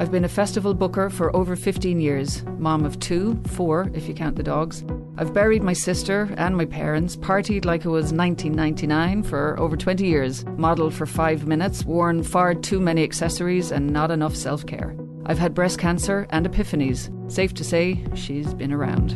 I've been a festival booker for over 15 years, mom of two, four if you count the dogs. I've buried my sister and my parents, partied like it was 1999 for over 20 years, modelled for five minutes, worn far too many accessories, and not enough self care. I've had breast cancer and epiphanies. Safe to say, she's been around.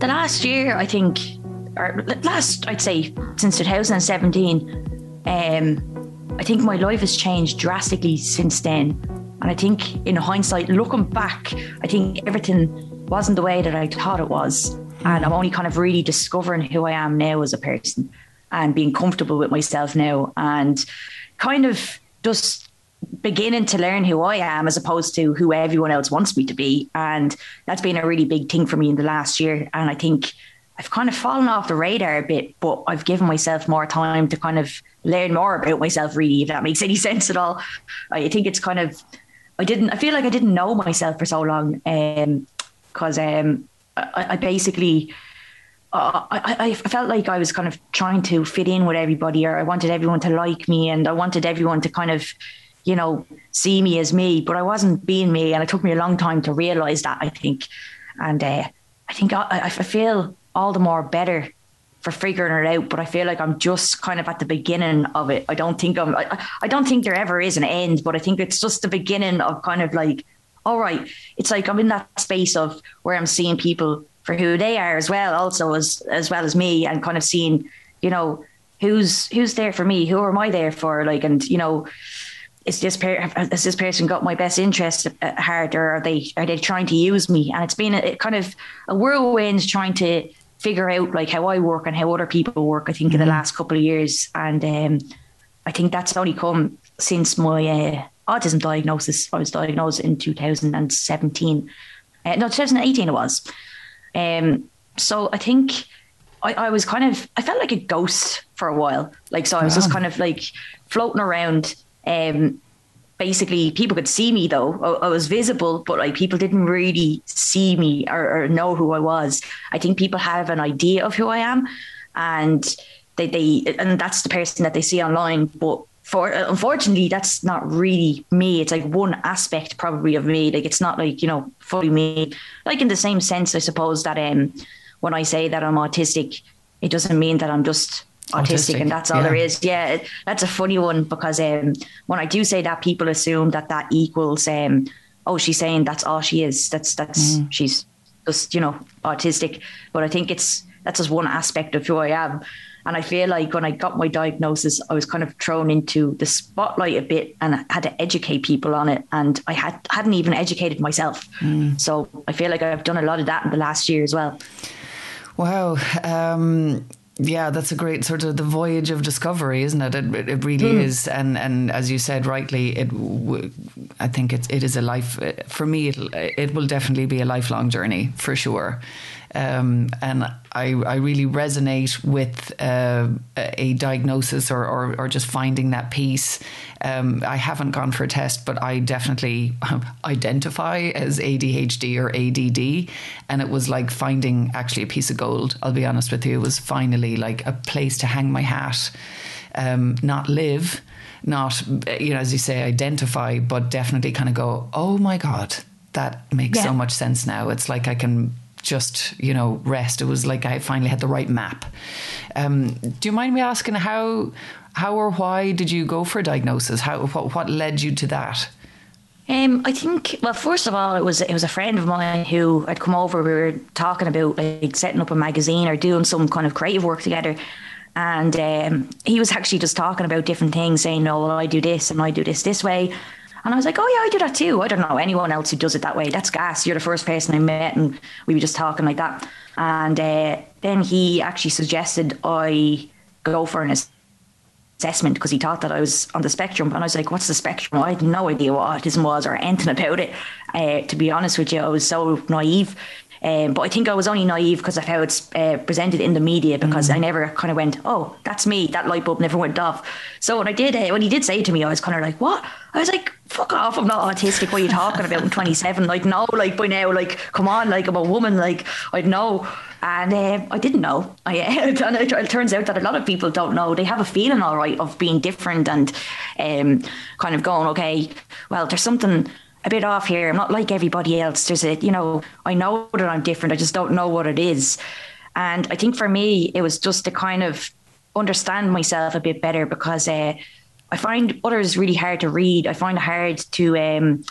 The last year, I think, or last, I'd say, since 2017, um, I think my life has changed drastically since then. And I think, in hindsight, looking back, I think everything wasn't the way that I thought it was. And I'm only kind of really discovering who I am now as a person and being comfortable with myself now and kind of just beginning to learn who I am as opposed to who everyone else wants me to be. And that's been a really big thing for me in the last year. And I think I've kind of fallen off the radar a bit, but I've given myself more time to kind of learn more about myself, really, if that makes any sense at all. I think it's kind of, I didn't, I feel like I didn't know myself for so long. Um, cause, um, I, I basically, uh, I, I felt like I was kind of trying to fit in with everybody, or I wanted everyone to like me, and I wanted everyone to kind of, you know, see me as me, but I wasn't being me, and it took me a long time to realize that. I think, and uh, I think I, I feel all the more better for figuring it out. But I feel like I'm just kind of at the beginning of it. I don't think I'm. I, I don't think there ever is an end, but I think it's just the beginning of kind of like, all right, it's like I'm in that space of where I'm seeing people for who they are as well, also as as well as me, and kind of seeing, you know, who's who's there for me, who am I there for, like, and you know. Is this per- has this person got my best interest at heart, or are they are they trying to use me? And it's been a, kind of a whirlwind trying to figure out like how I work and how other people work. I think mm-hmm. in the mm-hmm. last couple of years, and um, I think that's only come since my uh, autism diagnosis. I was diagnosed in 2017, uh, no 2018 it was. Um, so I think I, I, was kind of I felt like a ghost for a while. Like so I was wow. just kind of like floating around. Um, basically people could see me though. I, I, was visible, but like people didn't really see me or, or, know who I was. I think people have an idea of who I am, and they they and that's the person that they see online. But for unfortunately, that's not really me. It's like one aspect probably of me. Like it's not like you know fully me. Like in the same sense, I suppose that um when I say that I'm autistic, it doesn't mean that I'm just autistic, autistic and that's all yeah. there is. Yeah, that's a funny one because um, when I do say that, people assume that that equals um, oh, she's saying that's all she is. That's that's mm. she's just you know autistic. But I think it's that's just one aspect of who I am. And I feel like when I got my diagnosis, I was kind of thrown into the spotlight a bit and I had to educate people on it. And I had hadn't even educated myself. Mm. So I feel like I've done a lot of that in the last year as well. Wow. Um, yeah, that's a great sort of the voyage of discovery, isn't it? It, it really mm. is, and and as you said rightly, it I think it it is a life for me. It it will definitely be a lifelong journey for sure. Um, and I, I really resonate with uh, a diagnosis or, or, or, just finding that piece. Um, I haven't gone for a test, but I definitely identify as ADHD or ADD. And it was like finding actually a piece of gold. I'll be honest with you. It was finally like a place to hang my hat, um, not live, not, you know, as you say, identify, but definitely kind of go, oh my God, that makes yeah. so much sense now. It's like I can just you know rest. It was like I finally had the right map. Um, do you mind me asking how how or why did you go for a diagnosis? How what, what led you to that? Um, I think well, first of all, it was it was a friend of mine who had come over. We were talking about like setting up a magazine or doing some kind of creative work together. And um, he was actually just talking about different things, saying, "No, well, I do this and I do this this way." And I was like, oh, yeah, I do that too. I don't know anyone else who does it that way. That's gas. You're the first person I met, and we were just talking like that. And uh, then he actually suggested I go for an assessment because he thought that I was on the spectrum. And I was like, what's the spectrum? I had no idea what autism was or anything about it. Uh, to be honest with you, I was so naive. Um, but I think I was only naive because of how it's uh, presented in the media because mm. I never kind of went, oh, that's me. That light bulb never went off. So when I did, uh, when he did say it to me, I was kind of like, what? I was like, fuck off. I'm not autistic. What are you talking about? I'm 27. Like, no, like by now, like, come on, like I'm a woman. Like, I'd know. And uh, I didn't know. I, and it, it, turns out that a lot of people don't know. They have a feeling, all right, of being different and um, kind of going, okay, well, there's something a bit off here. I'm not like everybody else. There's a, you know, I know that I'm different. I just don't know what it is. And I think for me, it was just to kind of understand myself a bit better because uh, I find others really hard to read. I find it hard to um,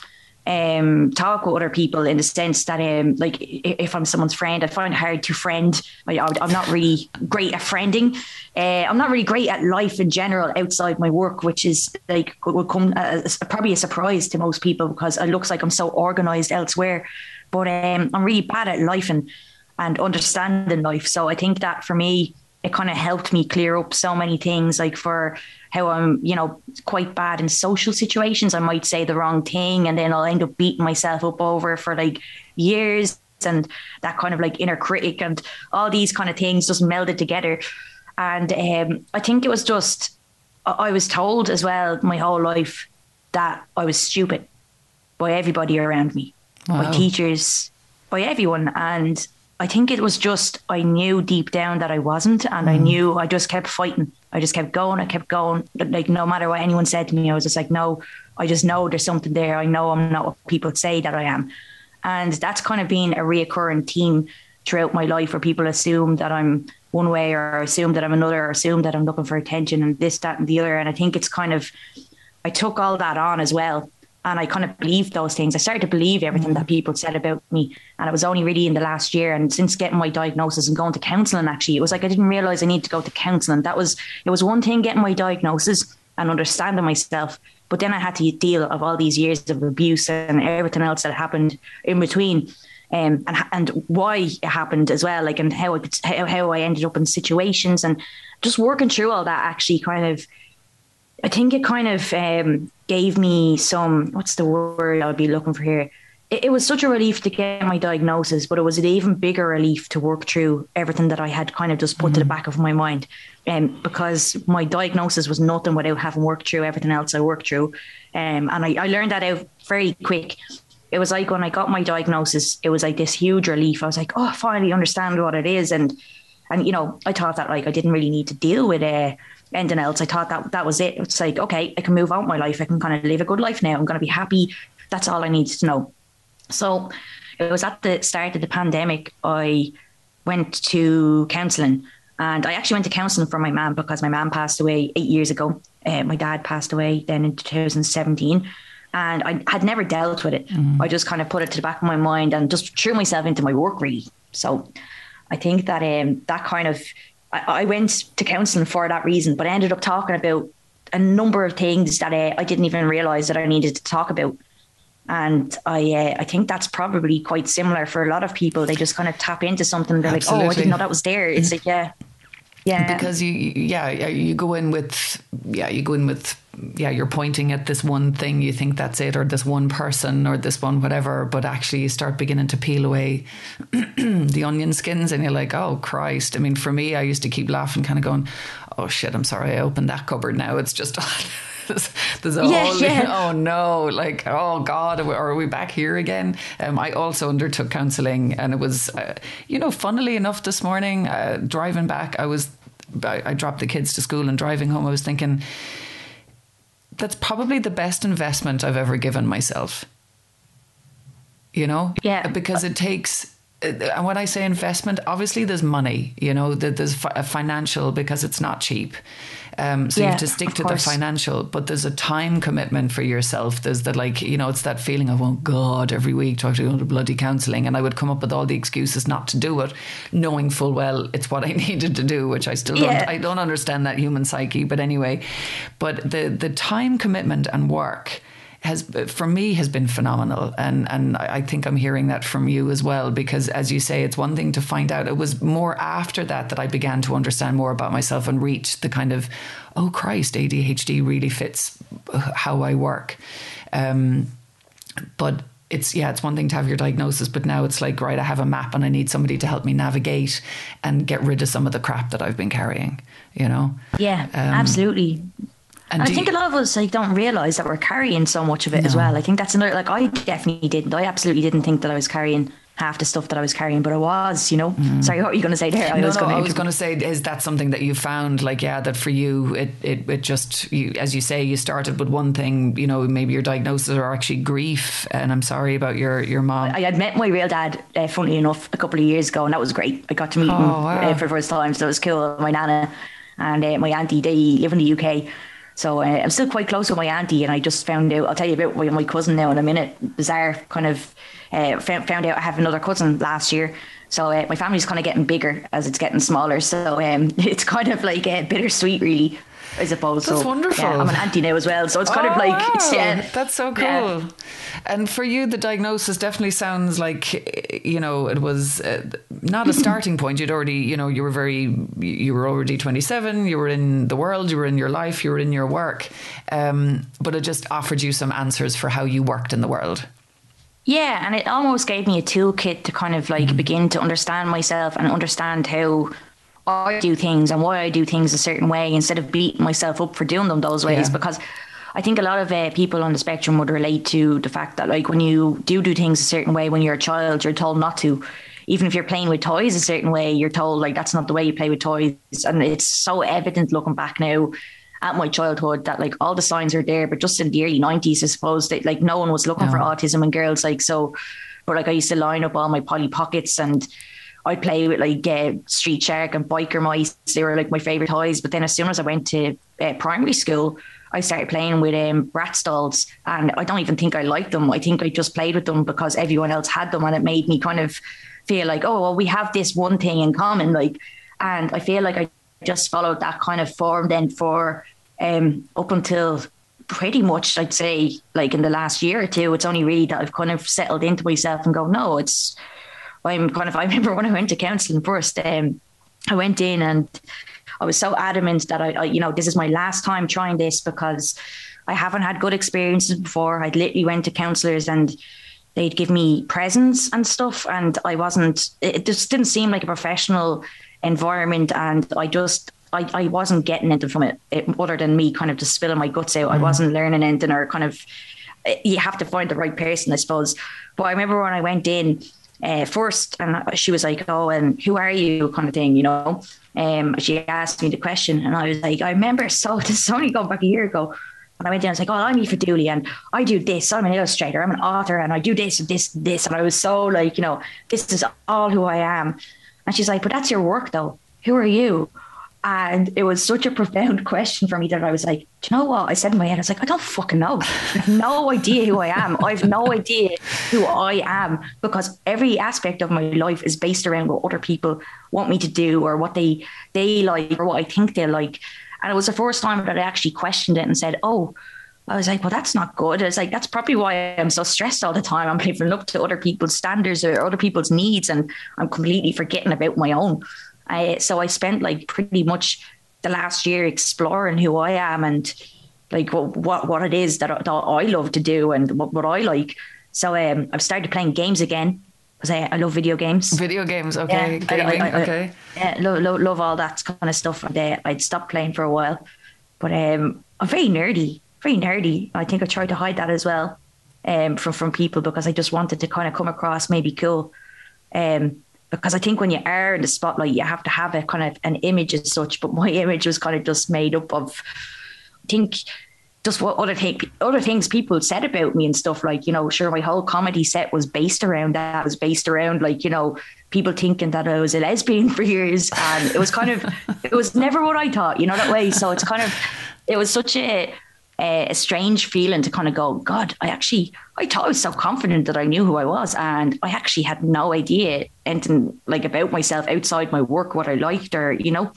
um, talk with other people in the sense that, um, like, if I'm someone's friend, I find it hard to friend. I, am not really great at friending. Uh, I'm not really great at life in general outside my work, which is like would come as, probably a surprise to most people because it looks like I'm so organized elsewhere. But um, I'm really bad at life and and understanding life. So I think that for me, it kind of helped me clear up so many things like for how I'm, you know, quite bad in social situations. I might say the wrong thing and then I'll end up beating myself up over for like years and that kind of like inner critic and all these kind of things just melded together. And um, I think it was just, I was told as well my whole life that I was stupid by everybody around me, wow. by teachers, by everyone. And I think it was just I knew deep down that I wasn't, and mm. I knew I just kept fighting. I just kept going. I kept going. Like no matter what anyone said to me, I was just like, no. I just know there's something there. I know I'm not what people say that I am, and that's kind of been a reoccurring theme throughout my life, where people assume that I'm one way, or assume that I'm another, or assume that I'm looking for attention, and this, that, and the other. And I think it's kind of I took all that on as well and I kind of believed those things. I started to believe everything that people said about me. And it was only really in the last year and since getting my diagnosis and going to counselling, actually, it was like I didn't realize I needed to go to counselling. That was, it was one thing getting my diagnosis and understanding myself. But then I had to deal of all these years of abuse and everything else that happened in between. Um, and and why it happened as well, like and how it, how, how I ended up in situations and just working through all that actually kind of I think it kind of um, gave me some what's the word I'll be looking for here. It, it, was such a relief to get my diagnosis, but it was an even bigger relief to work through everything that I had kind of just put mm-hmm. to the mm-hmm. back of my mind. Um, because my diagnosis was nothing without having worked through everything else I worked through. Um, and I, I learned that out very quick. It was like when I got my diagnosis, it was like this huge relief. I was like, oh, I finally understand what it is. And and you know, I thought that like I didn't really need to deal with it. Uh, anything else. I thought that that was it. It's like, okay, I can move on my life. I can kind of live a good life now. I'm going to be happy. That's all I need to know. So it was at the start of the pandemic. I went to counselling, and I actually went to counselling for my mum because my mum passed away eight years ago. Uh, my dad passed away then in 2017. And I had never dealt with it. Mm. I just kind of put it to the back of my mind and just threw myself into my work, really. So I think that um, that kind of I, I went to counselling for that reason, but I ended up talking about a number of things that uh, I didn't even realize that I needed to talk about. And I, uh, I think that's probably quite similar for a lot of people. They just kind of tap into something. They're Absolutely. like, "Oh, I didn't know that was there." It's like, yeah, yeah. Because you, yeah, you go in with, yeah, you go in with yeah, you're pointing at this one thing, you think that's it, or this one person, or this one whatever, but actually you start beginning to peel away the onion skins, and you're like, oh Christ! I mean, for me, I used to keep laughing, kind of going, oh shit, I'm sorry, I opened that cupboard now. It's just. there's, there's a Yeah, whole yeah. oh no like oh god are we, are we back here again um, i also undertook counseling and it was uh, you know funnily enough this morning uh, driving back i was I, I dropped the kids to school and driving home i was thinking that's probably the best investment i've ever given myself you know Yeah. because it takes uh, and when I say investment, obviously there's money, you know, there's a financial because it's not cheap. Um, so you have to stick to course. the financial, but there's a time commitment for yourself. There's the like, you know, it's that feeling of, oh God, every week do I have to go to bloody counselling. And I would come up with all the excuses not to do it, knowing full well it's what I needed to do, which I still Yeah. don't, I don't understand that human psyche. But anyway, but the, the time commitment and work has for me has been phenomenal. And and I think I'm hearing that from you as well because as you say it's one thing to find out. It was more after that that I began to understand more about myself and reach the kind of oh Christ ADHD really fits how I work. Um, but it's yeah it's one thing to have your diagnosis but now it's like right I have a map and I need somebody to help me navigate and get rid of some of the crap that I've been carrying you know? Yeah, Um, absolutely. And I think you- a lot of us like don't realize that we're carrying so much of it as well. I think that's another like I definitely didn't. I absolutely didn't think that I was carrying half the stuff that I was carrying, but I was. You know. Sorry, what were you going to say there? I Mm. no, was no, going I was going to say, is that something that you found, like, yeah, that for you, it, it, it just, you, as you say, you started with one thing, you know, maybe your diagnosis or actually grief, and I'm sorry about your, your mom. I had met my real dad, uh, funnily enough, a couple of years ago, and that was great. I got to meet him Oh, wow. uh, for the first time, so it was cool. My nana and uh, my auntie, they live in the UK. So uh, I'm still quite close with my auntie, and I just found out, I'll tell you about my, my cousin now in a minute. Bizarre, kind of uh, found, out I have another cousin last year. So uh, my family's kind of getting bigger as it's getting smaller. So um, it's kind of like uh, bittersweet, really, I suppose. That's so, wonderful. Yeah, I'm an auntie now as well, so it's kind Oh, of like, wow. yeah, that's so cool. Yeah. And for you, the diagnosis definitely sounds like you know it was uh, not a starting point. You'd already, you know, you were very, you were already twenty seven. You were in the world. You were in your life. You were in your work. Um, but it just offered you some answers for how you worked in the world. Yeah, and it almost gave me a toolkit to kind of like begin to understand myself and understand how I do things and why I do things a certain way instead of beating myself up for doing them those ways. Yeah. Because I think a lot of uh, people on the spectrum would relate to the fact that like when you do do things a certain way when you're a child, you're told not to. Even if you're playing with toys a certain way, you're told like that's not the way you play with toys, and it's so evident looking back now at my childhood that like all the signs are there, but just in the early nineties, I suppose that like no one was looking for autism in girls. Like so, but like I used to line up all my Polly Pockets and I'd play with like uh, Street Shark and Biker Mice. They were like my favorite toys. But then as soon as I went to uh, primary school, I started playing with um, Bratz dolls, and I don't even think I liked them. I think I just played with them because everyone else had them, and it made me kind of feel like, oh, well, we have this one thing in common. Like, and I feel like I just followed that kind of form then for um, up until pretty much, I'd say, like in the last year or two. It's only really that I've kind of settled into myself and go, no, it's. I'm kind of. I remember when I went to counselling first. Um, I went in and I was so adamant that I, I, you know, this is my last time trying this because I haven't had good experiences before. I'd literally went to counsellors and they'd give me presents and stuff, and I wasn't. It just didn't seem like a professional environment, and I just. I, I wasn't getting anything from it, it, other than me kind of just spilling my guts out. I wasn't learning anything or kind of you have to find the right person, I suppose. But I remember when I went in uh, first, and she was like, "Oh, and who are you?" kind of thing, you know. Um, she asked me the question, and I was like, "I remember." So this is only going back a year ago. And I went down, I was like, "Oh, I'm Aoife Dooley, and I do this. I'm an illustrator. I'm an author, and I do this and this and this." And I was so like, you know, this is all who I am. And she's like, "But that's your work, though. Who are you?" And it was such a profound question for me that I was like, do you know what? I said in my head, I was like, I don't fucking know. I have no idea who I am. I have no idea who I am because every aspect of my life is based around what other people want me to do or what they they like or what I think they like. And it was the first time that I actually questioned it and said, oh, I was like, well, that's not good. It's like, that's probably why I'm so stressed all the time. I'm living up to other people's standards or other people's needs, and I'm completely forgetting about my own. I, so I spent like pretty much the last year exploring who I am and like what what it is that, that I love to do and what, what I like. So um, I've started playing games again because I, I love video games. Video games, okay. Yeah, I, I, I, okay. Yeah, lo, lo, love all that kind of stuff. And uh, I'd stopped playing for a while, but um, I'm very nerdy, very nerdy. I think I tried to hide that as well um, from from people because I just wanted to kind of come across maybe cool. Um, because I think when you are in the spotlight, you have to have a kind of an image as such. But my image was kind of just made up of, I think, just what other thing, other things people said about me and stuff. Like you know, sure, my whole comedy set was based around that. It was based around like you know people thinking that I was a lesbian for years, and it was kind of, it was never what I thought. You know that way. So it's kind of, it was such a a strange feeling to kind of go, God, I actually, I thought I was so confident that I knew who I was, and I actually had no idea anything like about myself outside my work, what I liked, or you know.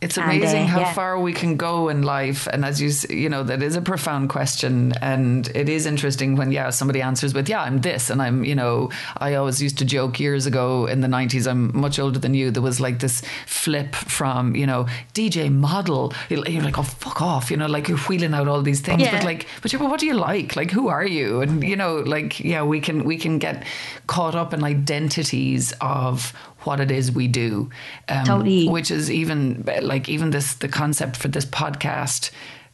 It's amazing and, uh, how yeah. far we can go in life, and as you you know, that is a profound question, and it is interesting when yeah somebody answers with yeah I'm this, and I'm you know I always used to joke years ago in the '90s I'm much older than you. There was like this flip from you know DJ model. You're like oh fuck off, you know, like you're wheeling out all these things, yeah. but like but what do you like? Like who are you? And you know like yeah we can we can get caught up in identities of what it is we do. Um, totally. Which is even like even this the concept for this podcast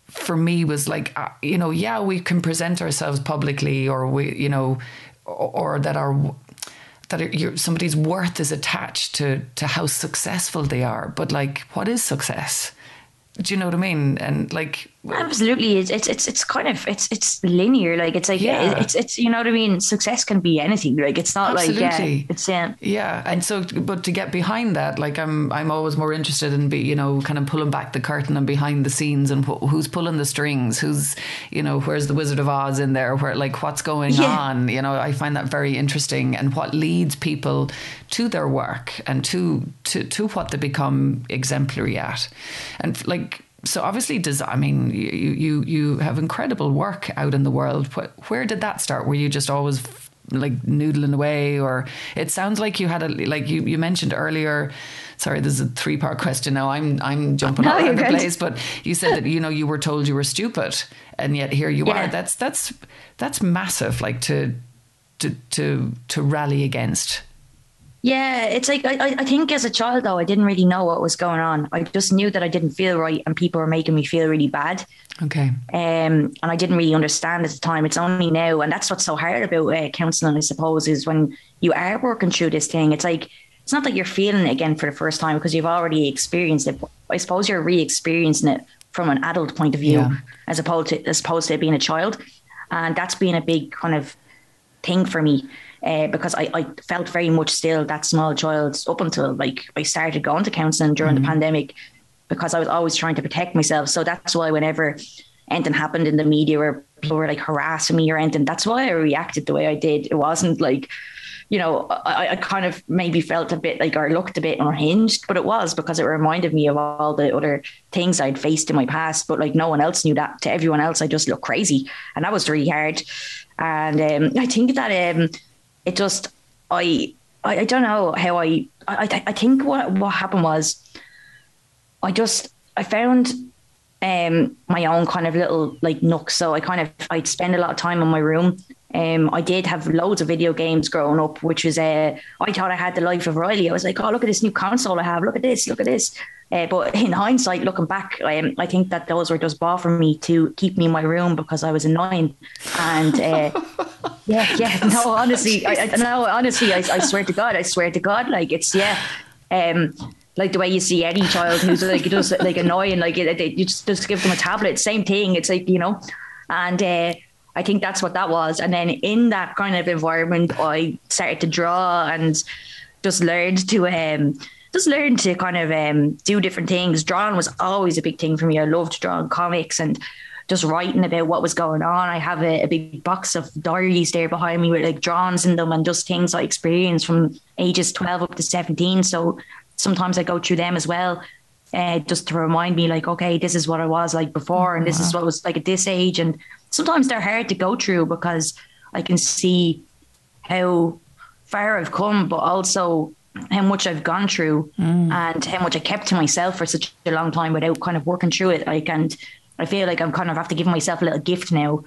for me was like uh, you know yeah we can present ourselves publicly or we you know or, or that our that somebody's worth is attached to to how successful they are but like what is success do you know what I mean? And like absolutely, it's it's it's kind of it's it's linear. Like it's like yeah. it's it's you know what I mean. Success can be anything. Like it's not absolutely. like yeah, it's yeah. Yeah, and so but to get behind that, like I'm I'm always more interested in be you know kind of pulling back the curtain and behind the scenes and wh- who's pulling the strings, who's you know where's the Wizard of Oz in there, where like what's going yeah. on. You know, I find that very interesting and what leads people to their work and to to to what they become exemplary at, and like so obviously does i mean you you you have incredible work out in the world. Where did that start? Were you just always like noodling away or it sounds like you had a like you you mentioned earlier sorry this is a three part question now i'm i'm jumping no, all over the place but you said that you know you were told you were stupid and yet here you yeah. are that's that's that's massive like to to to to rally against yeah, it's like I, I think as a child though I didn't really know what was going on. I just knew that I didn't feel right and people were making me feel really bad. Okay. Um, and I didn't really understand at the time. It's only now, and that's what's so hard about uh, counselling, I suppose, is when you are working through this thing. It's like it's not that you're feeling it again for the first time because you've already experienced it. I suppose you're re-experiencing it from an adult point of view, yeah. as opposed to as opposed to being a child, and that's been a big kind of thing for me uh, because I, I felt very much still that small child up until like I started going to counselling during mm-hmm. the pandemic because I was always trying to protect myself. So that's why whenever anything happened in the media where people were like harassing me or anything, that's why I reacted the way I did. It wasn't like, you know, I, I kind of maybe felt a bit like or looked a bit unhinged, but it was because it reminded me of all the other things I'd faced in my past. But like no one else knew that. To everyone else, I just looked crazy, and that was really hard. And um, I think that um, it just I I, I don't know how I I I think what what happened was I just I found um my own kind of little like nook. So I kind of I'd spend a lot of time in my room. Um, I did have loads of video games growing up, which was uh, I thought I had the life of Riley. I was like, oh look at this new console I have. Look at this. Look at this. Uh, but in hindsight, looking back, um, I think that those were just bought for me to keep me in my room because I was annoying. And uh, yeah, yeah, no, honestly, I, I, no, honestly, I, I swear to God, I swear to God, like it's yeah, um, like the way you see any child who's like just like annoying, like it, it, you just, just give them a tablet, same thing. It's like you know, and. Uh, I think that's what that was. And then in that kind of environment, I started to draw and just learned to um, just learn to kind of um, do different things. Drawing was always a big thing for me. I loved drawing comics and just writing about what was going on. I have a, a, big box of diaries there behind me with like drawings in them and just things I experienced from ages 12 up to 17. So sometimes I go through them as well. Uh, just to remind me, like, okay, this is what I was like before, and this is what I was like at this age. And sometimes they're hard to go through because I can see how far I've come, but also how much I've gone through mm. and how much I kept to myself for such a long time without kind of working through it. Like, and I feel like I'm kind of have to give myself a little gift now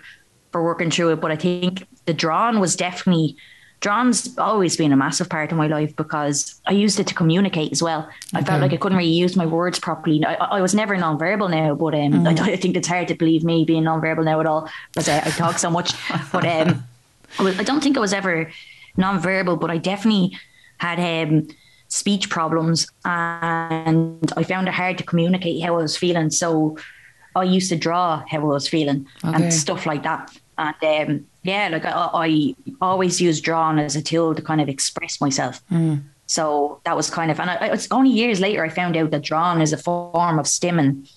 for working through it. But I think the drawing was definitely drawing's always been a massive part of my life because I used it to communicate as well. I okay. felt like I couldn't really use my words properly. I, I was never nonverbal now, but um, mm. I, I, think it's hard to believe me being nonverbal now at all because I, I talk so much. but um, I, was, I don't think I was ever nonverbal, but I definitely had um, speech problems and I found it hard to communicate how I was feeling. So I used to draw how I was feeling okay. and stuff like that. And um, yeah, like I, I, always use drawing as a tool to kind of express myself. Mm. So that was kind of, and I, it's only years later I found out that drawing is a form of stimming.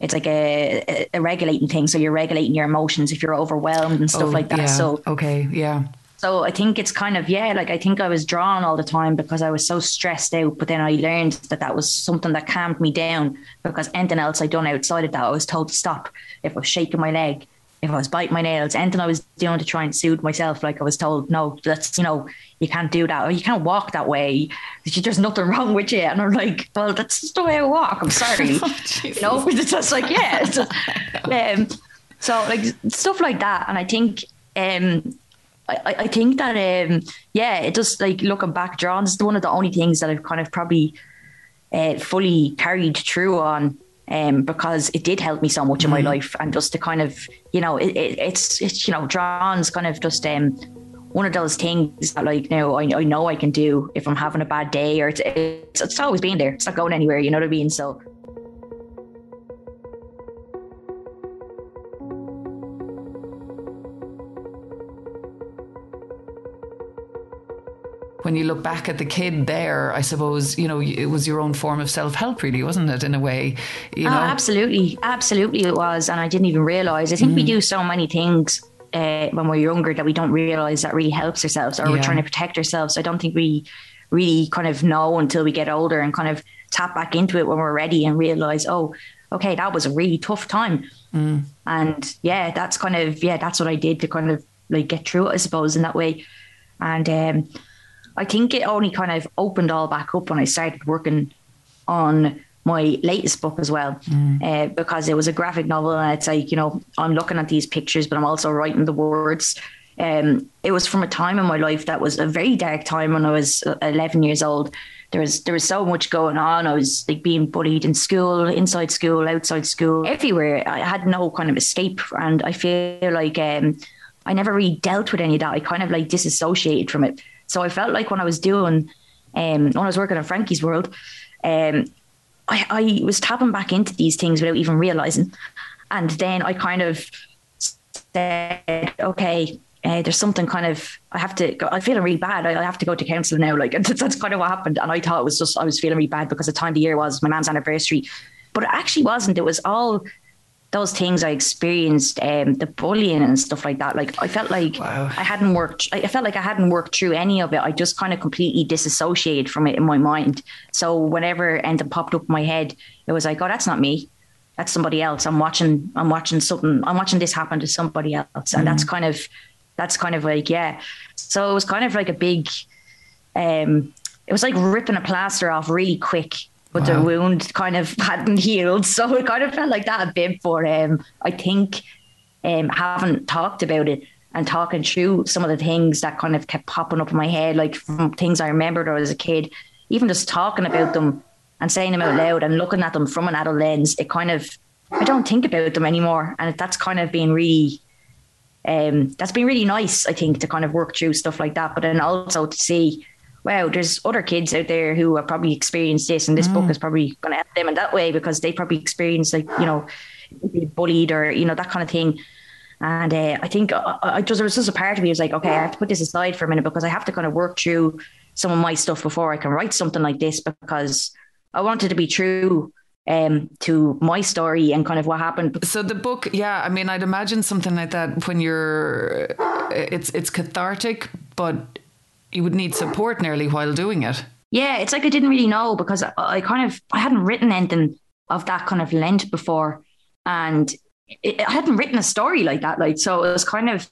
It's like a, a, regulating thing. So you're regulating your emotions if you're overwhelmed and stuff oh, like that. Yeah. So okay, yeah. So I think it's kind of yeah, like I think I was drawn all the time because I was so stressed out. But then I learned that that was something that calmed me down because anything else I'd done outside of that, I was told to stop. If I was shaking my leg, if I was biting my nails, anything I was doing to try and soothe myself, like I was told, no, that's, you know, you can't do that or you can't walk that way. There's nothing wrong with you. And I'm like, well, that's just the way I walk. I'm sorry. oh, you know, it's just like, yeah. Just, um, so like stuff like that. And I think, um, I, I think that, um, yeah, it just like looking back, John's one of the only things that I've kind of probably uh, fully carried through on um, because it did help me so much in my mm. life. And just to kind of, you know, it, it, it's, it's, you know, drawing's kind of just um, one of those things that, like, you know, I, I know I can do if I'm having a bad day or it's, it's, it's always been there. It's not going anywhere, you know what I mean? So, when you look back at the kid there, I suppose, you know, it was your own form of self help, really, wasn't it, in a way? You oh, know? Oh, absolutely. Absolutely, it was. And I didn't even realize. I think mm. we do so many things uh, when we're younger that we don't realize that really helps ourselves or yeah. we're trying to protect ourselves. I don't think we really kind of know until we get older and kind of tap back into it when we're ready and realize, oh, okay, that was a really tough time. Mm. And yeah, that's kind of, yeah, that's what I did to kind of like get through it, I suppose, in that way. And um, I think it only kind of opened all back up when I started working on my latest book as well, mm. uh, because it was a graphic novel, and it's like you know I'm looking at these pictures, but I'm also writing the words. Um, it was from a time in my life that was a very dark time when I was 11 years old. There was there was so much going on. I was like being bullied in school, inside school, outside school, everywhere. I had no kind of escape, and I feel like um, I never really dealt with any of that. I kind of like disassociated from it. So I felt like when I was doing, um, when I was working on Frankie's World, um, I, I was tapping back into these things without even realizing. And then I kind of said, okay, uh, there's something kind of I have to go, I'm feeling really bad. I, I have to go to counselling now. Like that's, that's kind of what happened. And I thought it was just I was feeling really bad because the time of the year was my mom's anniversary. But it actually wasn't. It was all those things I experienced, um, the bullying and stuff like that, like I felt like wow. I hadn't worked. I felt like I hadn't worked through any of it. I just kind of completely disassociated from it in my mind. So whenever anything popped up in my head, it was like, oh, that's not me. That's somebody else. I'm watching. I'm watching something. I'm watching this happen to somebody else, and mm-hmm. that's kind of, that's kind of like yeah. So it was kind of like a big. Um, it was like ripping a plaster off really quick but wow. the wound kind of hadn't healed. So it kind of felt like that a bit. For um, I think um, having talked about it and talking through some of the things that kind of kept popping up in my head, like from things I remembered or as a kid, even just talking about them and saying them out loud and looking at them from an adult lens, it kind of I don't think about them anymore, and that's kind of been really. Um, that's been really nice, I think, to kind of work through stuff like that. But then also to see wow, there's other kids out there who have probably experienced this, and this mm. book is probably going to help them in that way because they probably experienced like you know, bullied or you know that kind of thing. And uh, I think I, I just there was just a part of me was like, okay, I have to put this aside for a minute because I have to kind of work through some of my stuff before I can write something like this because I wanted to be true um, to my story and kind of what happened. So the book, yeah, I mean, I'd imagine something like that when you're, it's it's cathartic, but you would need support nearly while doing it. Yeah, it's like I didn't really know because I, kind of I hadn't written anything of that kind of length before, and it, I hadn't written a story like that. Like so, it was kind of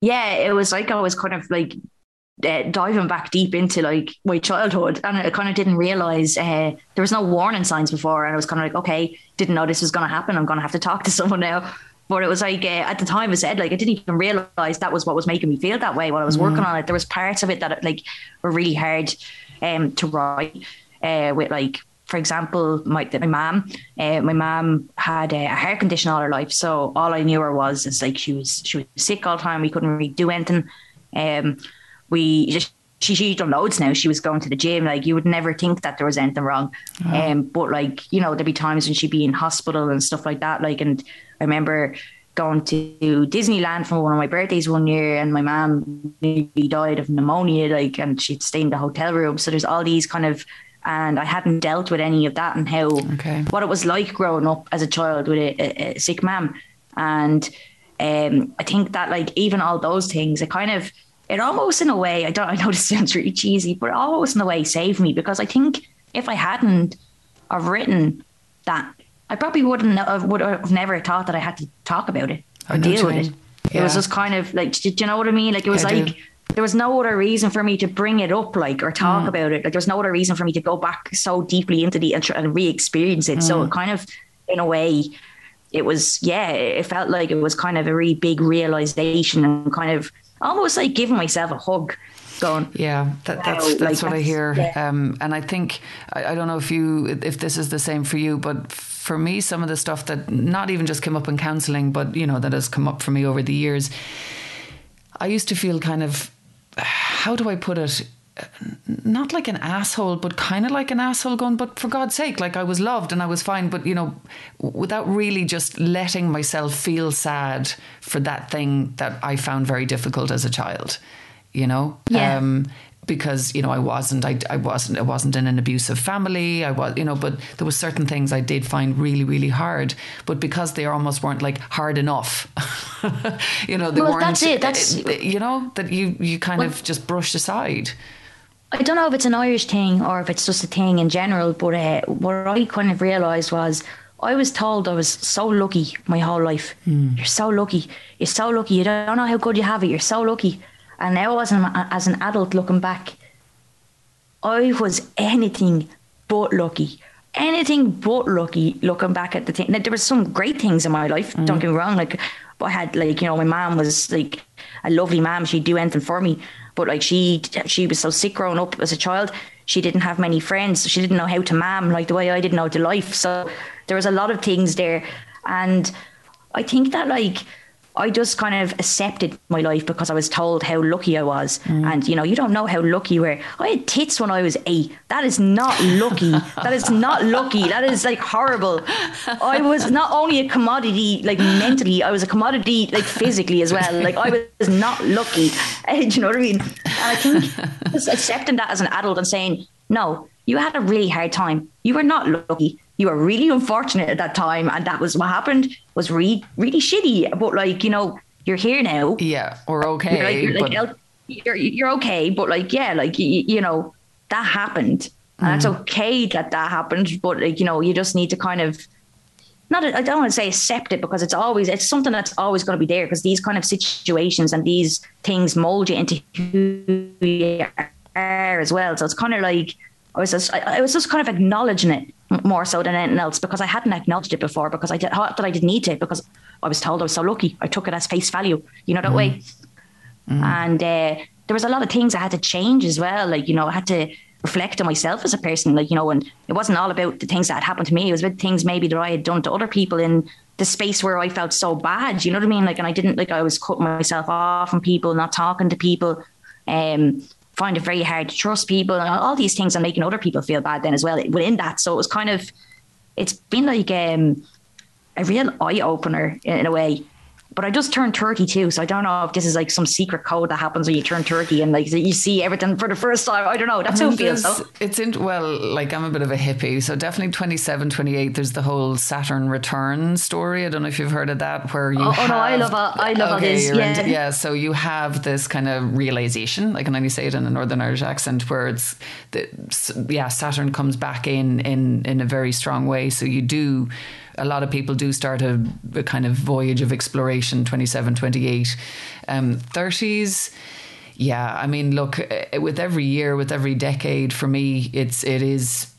yeah, it was like I was kind of like uh, diving back deep into like my childhood, and I kind of didn't realize uh, there was no warning signs before, and I was kind of like, okay, didn't know this was going to happen. I'm going to have to talk to someone now. But it was like uh, at the time I said like I didn't even realize that was what was making me feel that way while I was mm. working on it. There was parts of it that like were really hard um, to write uh, with like for example, my my mom, uh, my mom had a, hair condition all her life, so all I knew her was is like she was she was sick all the time. We couldn't really do anything. Um, we just she she done loads now. She was going to the gym. Like you would never think that there was anything wrong. Oh. Um, but like you know, there'd be times when she'd be in hospital and stuff like that. Like, and I remember going to Disneyland for one of my birthdays one year, and my mom nearly died of pneumonia. Like, and she'd stay in the hotel room. So there's all these kind of and I hadn't dealt with any of that and how okay. what it was like growing up as a child with a, a, a sick mom. And um, I think that like even all those things, it kind of it almost in a way I don't I know this sounds really cheesy, but almost in a way saved me because I think if I hadn't have written that, I probably wouldn't have, would have never thought that I had to talk about it or deal with it. Yeah. It was just kind of like, do you know what I mean? Like it was I like. Do there was no other reason for me to bring it up, like or talk mm. about it. Like there was no other reason for me to go back so deeply into the and, and re-experience it. Mm. So it kind of, in a way, it was yeah. It felt like it was kind of a really big realization and kind of almost like giving myself a hug. Going, yeah, that, that's wow, that's like what that's, I hear, yeah. um, and I think I, I don't know if you if this is the same for you, but for me, some of the stuff that not even just came up in counselling, but you know that has come up for me over the years. I used to feel kind of how do I put it? Not like an asshole, but kind of like an asshole going, but for God's sake, like I was loved and I was fine, but you know, without really just letting myself feel sad for that thing that I found very difficult as a child, you know? Yeah. Um, because you know I wasn't I, I wasn't I wasn't in an abusive family I was you know but there were certain things I did find really really hard but because they almost weren't like hard enough you know they well, weren't that's it that's eh, you know that you you kind well, of just brushed aside I don't know if it's an Irish thing or if it's just a thing in general but uh, what I kind of realized was I was told I was so lucky my whole life mm. you're so lucky you're so lucky you don't know how good you have it you're so lucky and now, as an, as an adult looking back, I was anything but lucky. Anything but lucky looking back at the thing. Now, there were some great things in my life, mm. don't get me wrong. Like, I had, like, you know, my mom was like a lovely mom. She'd do anything for me. But, like, she she was so sick growing up as a child. She didn't have many friends. She didn't know how to mam like the way I didn't know to life. So, there was a lot of things there. And I think that, like, I just kind of accepted my life because I was told how lucky I was. Mm. And, you know, you don't know how lucky you were. I had tits when I was eight. That is not lucky. that is not lucky. That is like horrible. I was not only a commodity, like mentally, I was a commodity, like physically as well. Like I was not lucky. Do you know what I mean? And I think just accepting that as an adult and saying, no, you had a really hard time. You were not lucky you were really unfortunate at that time and that was what happened was really really shitty. But like you know you're here now. Yeah we're okay you're, like, you're, like, you're, you're okay but like yeah like you, you know that happened. And mm. it's okay that that happened but like you know you just need to kind of not I don't want to say accept it because it's always it's something that's always going to be there because these kind of situations and these things mold you into who you are as well. So it's kind of like I was just I, I was just kind of acknowledging it more so than anything else because I hadn't acknowledged it before because I did, thought that I didn't need to because I was told I was so lucky. I took it as face value, you know that mm. way. Mm. And uh, there was a lot of things I had to change as well. Like you know, I had to reflect on myself as a person. Like you know, and it wasn't all about the things that had happened to me. It was about things maybe that I had done to other people in the space where I felt so bad. You know what I mean? Like, and I didn't like I was cutting myself off from people, not talking to people. Um, find it very hard to trust people and all these things and making other people feel bad then as well within that. So it was kind of, it's been like um, a real eye opener in, in a way but I just turned 32, so I don't know if this is like some secret code that happens when you turn 30 and like you see everything for the first time. I don't know. That's how it feels. Though. It's in, well, like I'm a bit of a hippie, so definitely 27, 28. There's the whole Saturn return story. I don't know if you've heard of that, where you. Oh, have, oh no, I love it. I love okay, it. Yeah. Into, yeah. So you have this kind of realization. Like, I can only say it in a Northern Irish accent, where it's the, yeah, Saturn comes back in in in a very strong way. So you do a lot of people do start a, a kind of voyage of exploration 27, 28. Um, 30s, Yeah, I mean, look, uh, with every year, with every decade, for me, it's it is.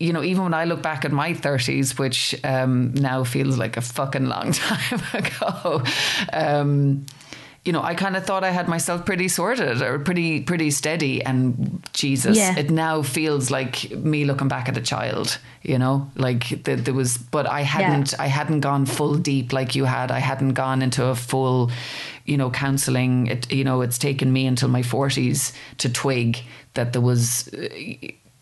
You know, even when I look back at my 30s, which um, now feels like a fucking long time ago, um, you know, I kind of thought I had myself pretty sorted or pretty pretty steady, and Jesus, Yeah. it now feels like me looking back at a child. You know, like the, there was, but I hadn't I hadn't gone full deep like you had. I hadn't gone into a full, you know, counselling. It you know, it's taken me until my forties to twig that there was. Uh,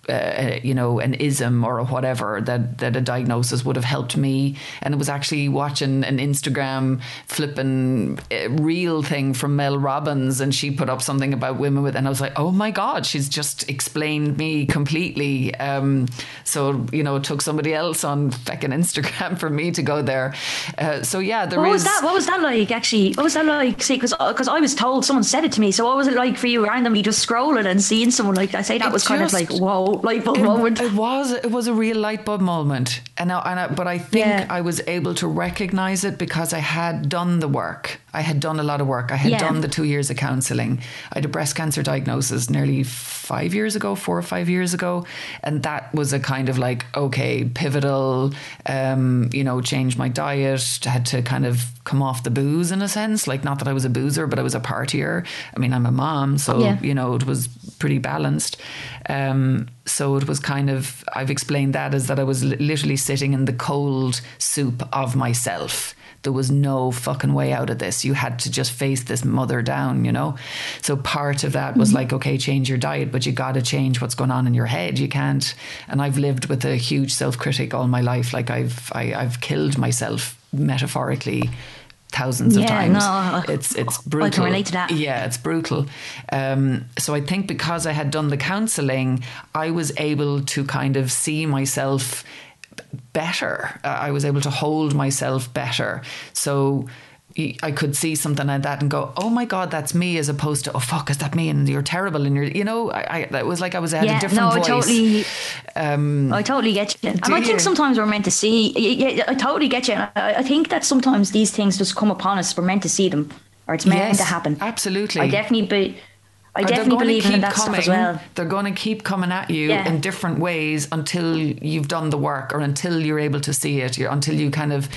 Uh, uh, you know, an ism or whatever that that a diagnosis would have helped me. And it was actually watching an Instagram flipping uh, reel thing from Mel Robbins, and she put up something about women with, and I was like, oh my god, she's just explained me completely. Um, so you know, it took somebody else on fucking Instagram for me to go there. Uh, so yeah, there What was that? What was that like? Actually, what was that like? See, because because I was told someone said it to me. So what was it like for you randomly just scrolling and seeing someone like I say that It was kind of like whoa, light bulb It, moment. it was it was a real light bulb moment, and I, and I, but I think Yeah. I was able to recognize it because I had done the work. I had done a lot of work. I had Yeah. done the two years of counselling. I had a breast cancer diagnosis nearly five years ago, four or five years ago, and that was a kind of like okay, pivotal. Um, you know, changed my diet. Had to kind of come off the booze in a sense. Like not that I was a boozer, but I was a partier. I mean, I'm a mom, so Yeah. you know it was pretty balanced. Um, so it was kind of I've explained that as that I was literally sitting in the cold soup of myself. There was no fucking way out of this. You had to just face this mother down, you know? So part of that was like, okay, change your diet, but you got to change what's going on in your head. You can't. And I've lived with a huge self critic all my life. Like I've, I, I've killed myself metaphorically thousands of Yeah, times. no, it's, it's brutal. I can relate to that. Yeah, it's brutal. Um, so I think because I had done the counselling, I was able to kind of see myself better. Uh, I was able to hold myself better. So I could see something like that and go, "Oh my god, that's me," as opposed to, "Oh fuck, is that me?" And you're terrible, and you're, you know, I, I that was like I was had yeah, a different no, voice. I totally, Um, I totally get you. And I you? think sometimes we're meant to see. Yeah, yeah, I totally get you. I, I think that sometimes these things just come upon us. We're meant to see them, or it's meant Yes, to happen. absolutely. I definitely be. I definitely believe in keep that stuff as coming. well. They're going to keep coming at you Yeah. in different ways until you've done the work or until you're able to see it, until you kind of.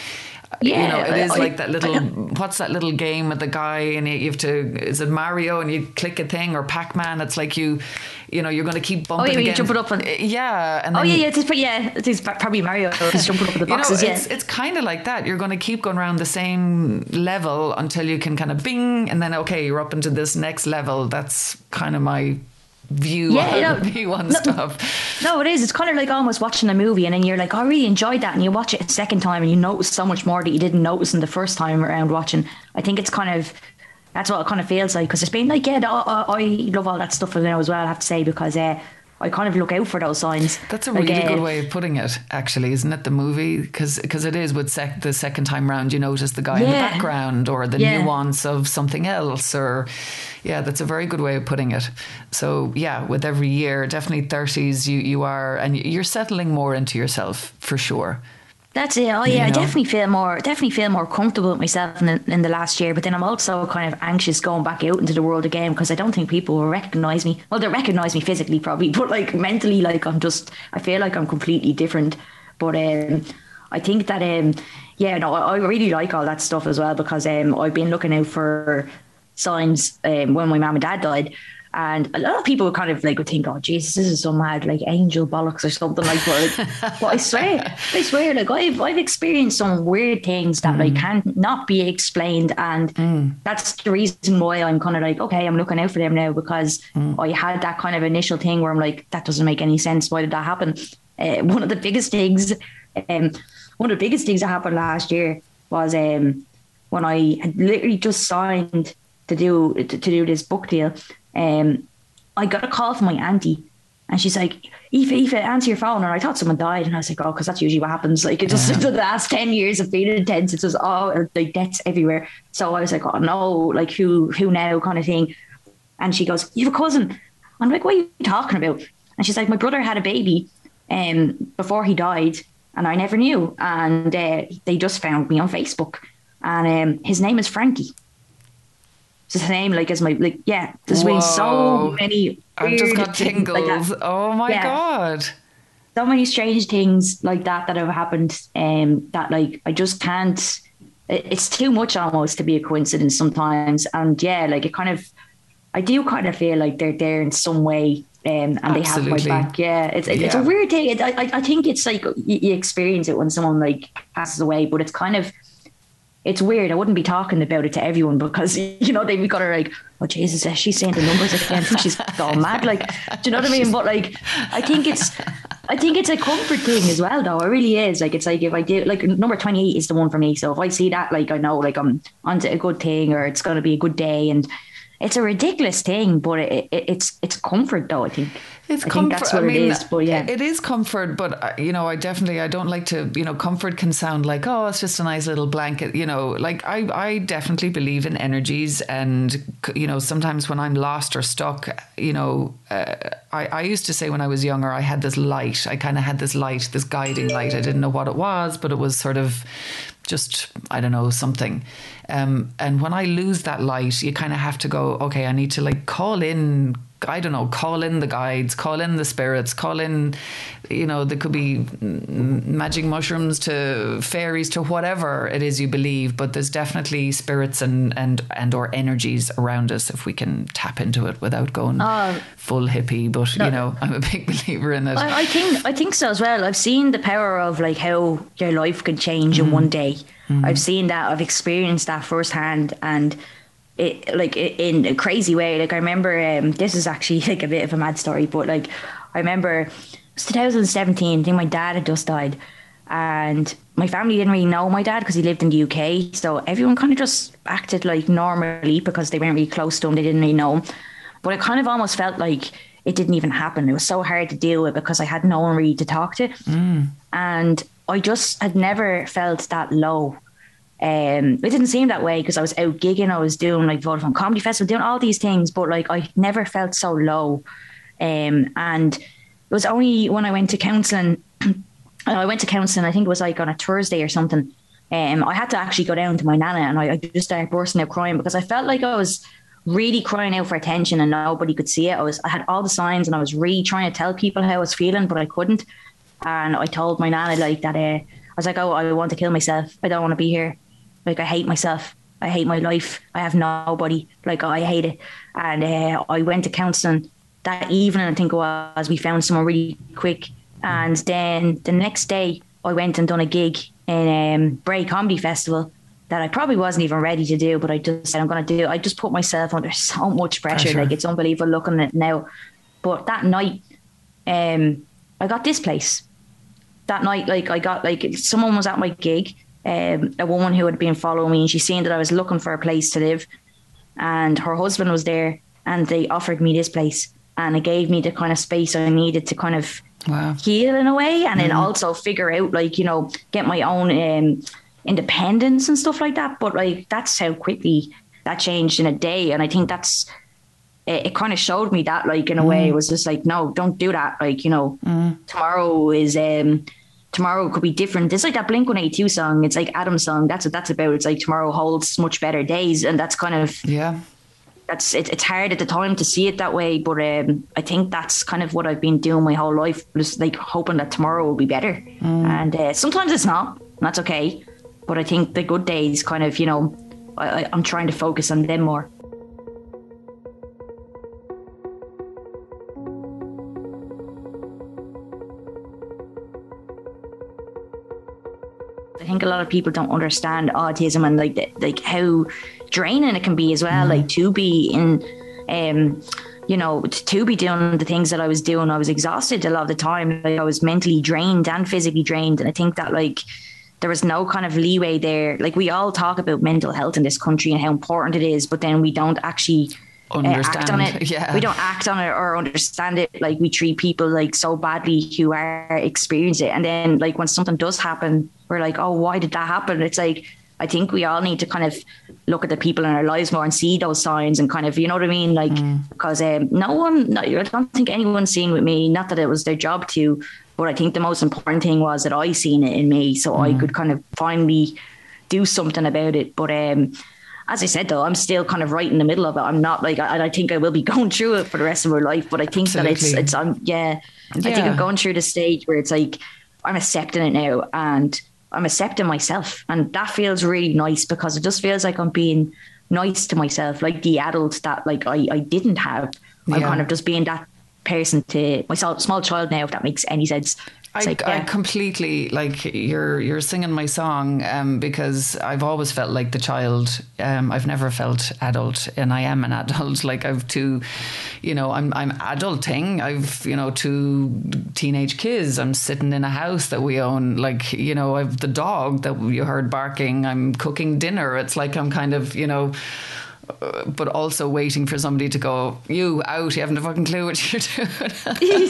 You know, it is I- like that little. What's that little game with the guy and you have to? Is it Mario and you click a thing or Pac Man? It's like you, you know, you're going to keep bumping. Oh, yeah, you jump it up and- uh, yeah, and Oh yeah, yeah, it is, but yeah, it is probably Mario is jumping up in the you know, boxes. yeah, it's, it's kind of like that. You're going to keep going around the same level until you can kind of bing, and then okay, you're up into this next level. That's kind of my view Yeah, on, you view on no- stuff. No, it is. It's kind of like almost watching a movie, and then you're like, "Oh, I really enjoyed that," and you watch it a second time, and you notice so much more that you didn't notice in the first time around watching. I think it's kind of that's what it kind of feels like because it's been like, yeah, I, I I love all that stuff now as well. I have to say because uh, I kind of look out for those signs. That's a Like, really uh, good way of putting it, actually, isn't it? The movie, because it is with sec- the second time round, you notice the guy in the background or the Yeah. nuance of something else, or yeah, that's a very good way of putting it. So yeah, with every year, definitely thirties, you you are, and you're settling more into yourself for sure. That's it. Oh yeah, You I definitely feel more definitely feel more comfortable with myself in the, in the last year. But then I'm also kind of anxious going back out into the world again because I don't think people will recognize me. Well, they recognize me physically probably, but like mentally, like I'm just I feel like I'm completely different. But um, I think that um, yeah, no, I, I really like all that stuff as well because um, I've been looking out for signs um, when my mum and dad died. And a lot of people would kind of like would think, "Oh, Jesus, this is so mad, like angel bollocks or something like that." but I swear, I swear, like I've I've experienced some weird things that like can not be explained, and that's the reason why I'm kind of like, okay, I'm looking out for them now because I had that kind of initial thing where I'm like, that doesn't make any sense. Why did that happen? Uh, one of the biggest things, um, one of the biggest things that happened last year was um, when I had literally just signed to do to, to do this book deal, um, I got a call from my auntie, and she's like, "Aoife, Aoife, answer your phone." And I thought someone died, and I was like, "Oh, because that's usually what happens." Like it just the last ten years have been intense. It's just oh, like deaths everywhere. So I was like, "Oh no, like who who now?" kind of thing. And she goes, "You have a cousin." I'm like, "What are you talking about?" And she's like, "My brother had a baby, um, before he died, and I never knew. And uh, they just found me on Facebook, and um, his name is Frankie." The same like as my like yeah. There's been so many. I've just got things like tingles. that. oh my Yeah. god. so many strange things like that that have happened um that like I just can't it's too much almost to be a coincidence sometimes and yeah like it kind of I do kind of feel like they're there in some way um, and they have my back yeah it's, it's a weird thing it, I, I I think it's like you, you experience it when someone like passes away but it's kind of it's weird. I wouldn't be talking about it to everyone because you know be kind of like, "Oh Jesus, is she saying the numbers again? She's gone mad." Like, do you know what I mean? But like, I think it's, I think it's a comfort thing as well, though. It really is. Like, it's like if I do, like, number twenty eight is the one for me. So if I see that, like, I know, like, I'm onto a good thing or it's to be a good day, and it's a ridiculous thing, but it, it, it's it's comfort, though. I think. It's I comfort. think that's what I mean, is. But yeah, it is comfort. But uh, you know, I definitely I don't like to. You know, comfort can sound like oh, it's just a nice little blanket. You know, like I I definitely believe in energies, and you know, sometimes when I'm lost or stuck, you know, uh, I I used to say when I was younger, I had this light. I kind of had this light, this guiding light. I didn't know what it was, but it was sort of just I don't know something. Um, and when I lose that light, you kind of have to go. Okay, I need to like call in. I don't know, call in the guides, call in the spirits, call in, you know, there could be mm, magic mushrooms to fairies to whatever it is you believe, but there's definitely spirits and and and or energies around us if we can tap into it without going full hippie. But you know, I'm a big believer in it. I, I think I think so as well. I've seen the power of like how your life can change in one day. I've seen that. I've experienced that firsthand, and it like in a crazy way. Like I remember, um, this is actually like a bit of a mad story, but like I remember it was 2017. I think my dad had just died, and my family didn't really know my dad because he lived in the UK. So everyone kind of just acted like normally because they weren't really close to him. They didn't really know him. But it kind of almost felt like it didn't even happen. It was so hard to deal with because I had no one really to talk to. And I just had never felt that low. Um, it didn't seem that way because I was out gigging, I was doing like Vodafone Comedy Festival, doing all these things, but like I never felt so low. Um, and it was only when I went to counselling, I went to counselling, I think it was like on a Thursday or something. Um, I had to actually go down to my nana and I, I just started bursting out crying because I felt like I was really crying out for attention and nobody could see it. I was I had all the signs and I was really trying to tell people how I was feeling, but I couldn't. And I told my nana like that. Uh, I was like, oh, I want to kill myself. I don't want to be here. Like I hate myself. I hate my life. I have nobody. Like I hate it. And uh, I went to counselling that evening. I think it was. We found someone really quick. And then the next day, I went and done a gig in um, Bray Comedy Festival that I probably wasn't even ready to do, but I just said I'm going to do. It. I just put myself under so much pressure. Pressure. Like it's unbelievable looking at it now. But that night, um, I got this place. That night, like I got like someone was at my gig, um, a woman who had been following me, and she seen that I was looking for a place to live, and her husband was there, and they offered me this place, and it gave me the kind of space I needed to kind of Wow. heal in a way, and then also figure out like you know get my own um, independence and stuff like that. But like that's how quickly that changed in a day, and I think that's it, it kind of showed me that like in a way it was just like no, don't do that. Like you know, tomorrow is um tomorrow could be different. It's like that Blink One Eight Two song. It's like Adam's song. That's what that's about. It's like tomorrow holds much better days, and that's kind of Yeah. that's it, it's hard at the time to see it that way but um, i think that's kind of what i've been doing my whole life just like hoping that tomorrow will be better and uh, sometimes it's not and that's okay but i think the good days kind of you know I, I, i'm trying to focus on them more think a lot of people don't understand autism and like the, like how draining it can be as well. Like to be in, um, you know, to be doing the things that I was doing, I was exhausted a lot of the time. Like I was mentally drained and physically drained, and I think that like there was no kind of leeway there. Like we all talk about mental health in this country and how important it is, but then we don't actually. uh, act on Understand, it. yeah. We don't act on it or understand it. Like we treat people like so badly who are experiencing it. And then like when something does happen, we're like, oh, why did that happen? It's like I think we all need to kind of look at the people in our lives more and see those signs and kind of, you know what I mean? Like because um, no one, no, I don't think anyone's seen with me. Not that it was their job to, but I think the most important thing was that I seen it in me, so I could kind of finally do something about it. But um, as I said though, I'm still kind of right in the middle of it. I'm not like I, I think I will be going through it for the rest of my life, but I think Absolutely. that it's it's I'm yeah, yeah. I think I'm going through the stage where it's like I'm accepting it now and I'm accepting myself, and that feels really nice because it just feels like I'm being nice to myself, like the adult that like I I didn't have. Yeah. I'm kind of just being that person to my small child now, if that makes any sense. I, like, yeah. I, completely like you're you're singing my song um, because I've always felt like the child. Um, I've never felt adult, and I am an adult. Like I've two, you know, I'm I'm adulting. I've you know two teenage kids. I'm sitting in a house that we own. Like you know, I've the dog that you heard barking. I'm cooking dinner. It's like I'm kind of you know but also waiting for somebody to go, you out, you haven't a fucking clue what you're doing.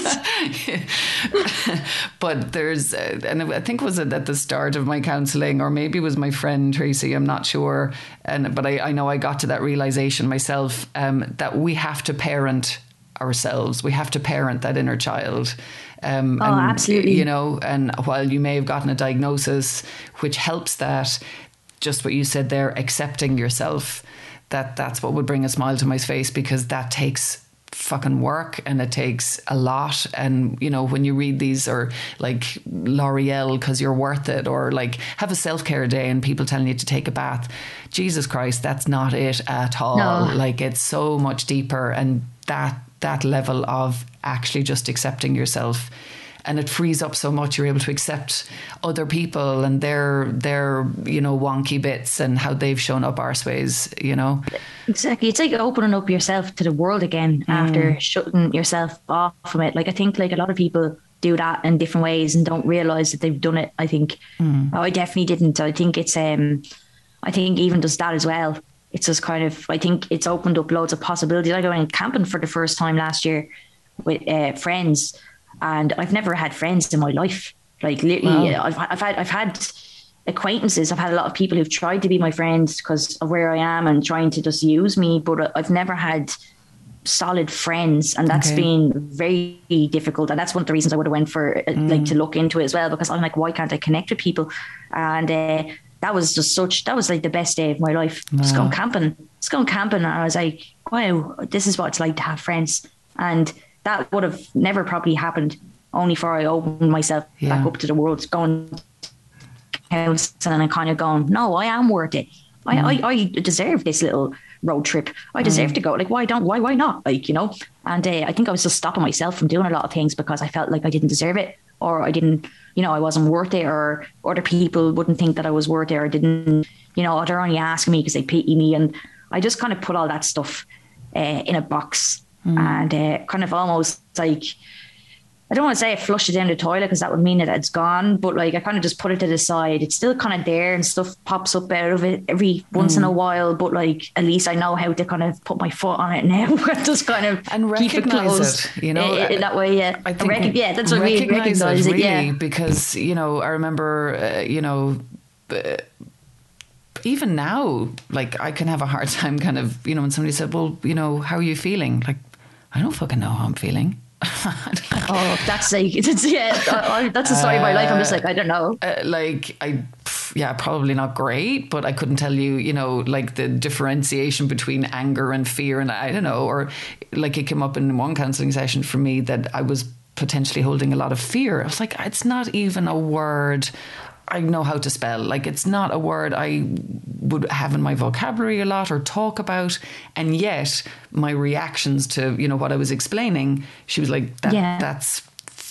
but there's, uh, and I think was it at the start of my counselling, or maybe it was my friend Tracy, I'm not sure. And but I, I know I got to that realization myself um, that we have to parent ourselves. We have to parent that inner child. Um, oh, and, absolutely. You know, and while you may have gotten a diagnosis, which helps that, just what you said there, accepting yourself that that's what would bring a smile to my face because that takes fucking work and it takes a lot and you know when you read these or like L'Oreal because you're worth it or like have a self-care day and people telling you to take a bath Jesus Christ that's not it at all no. like it's so much deeper and that that level of actually just accepting yourself and it frees up so much. You're able to accept other people and their their you know wonky bits and how they've shown up arseways. You know, exactly. It's like opening up yourself to the world again mm. after shutting yourself off from it. Like I think like a lot of people do that in different ways and don't realize that they've done it. I think mm. oh, I definitely didn't. I think it's um, I think even does that as well. It's just kind of I think it's opened up loads of possibilities. I went camping for the first time last year with uh, friends and I've never had friends in my life. Like literally, wow. I've, I've had I've had acquaintances. I've had a lot of people who've tried to be my friends because of where I am and trying to just use me, but I've never had solid friends and that's okay. been very difficult and that's one of the reasons I would have went for mm. like to look into it as well because I'm like why can't I connect with people and uh, that was just such that was like the best day of my life wow. just going camping just going camping and I was like wow this is what it's like to have friends and that would have never probably happened only for I opened myself yeah. back up to the world, going house and kind of going, no, I am worth it. I, mm. I, I deserve this little road trip. I deserve mm. to go. Like, why don't, why, why not? Like, you know, and uh, I think I was just stopping myself from doing a lot of things because I felt like I didn't deserve it or I didn't, you know, I wasn't worth it or other people wouldn't think that I was worth it or didn't, you know, they're only asking me because they pity me. And I just kind of put all that stuff uh, in a box mm. and uh, kind of almost like I don't want to say I flushed it down the toilet because that would mean that it's gone, but like I kind of just put it to the side. It's still kind of there and stuff pops up out of it every once mm. in a while, but like at least I know how to kind of put my foot on it now just kind of and recognize keep it, it, you know, in, in that way. Yeah, I think rec- yeah, that's what I mean. Recognize it, really, yeah, because you know I remember, uh, you know. Uh, even now, like I can have a hard time kind of, you know, when somebody said, Well, you know, how are you feeling? Like, I don't fucking know how I'm feeling. oh, that's like it's, yeah, that's the story uh, of my life. I'm just like I don't know. Uh, like I, yeah, probably not great, but I couldn't tell you, you know, like the differentiation between anger and fear, and I don't know, or like it came up in one counselling session for me that I was potentially holding a lot of fear. I was like, it's not even a word I know how to spell. Like it's not a word I would have in my vocabulary a lot or talk about. And yet my reactions to, you know, what I was explaining, she was like, that, yeah. that's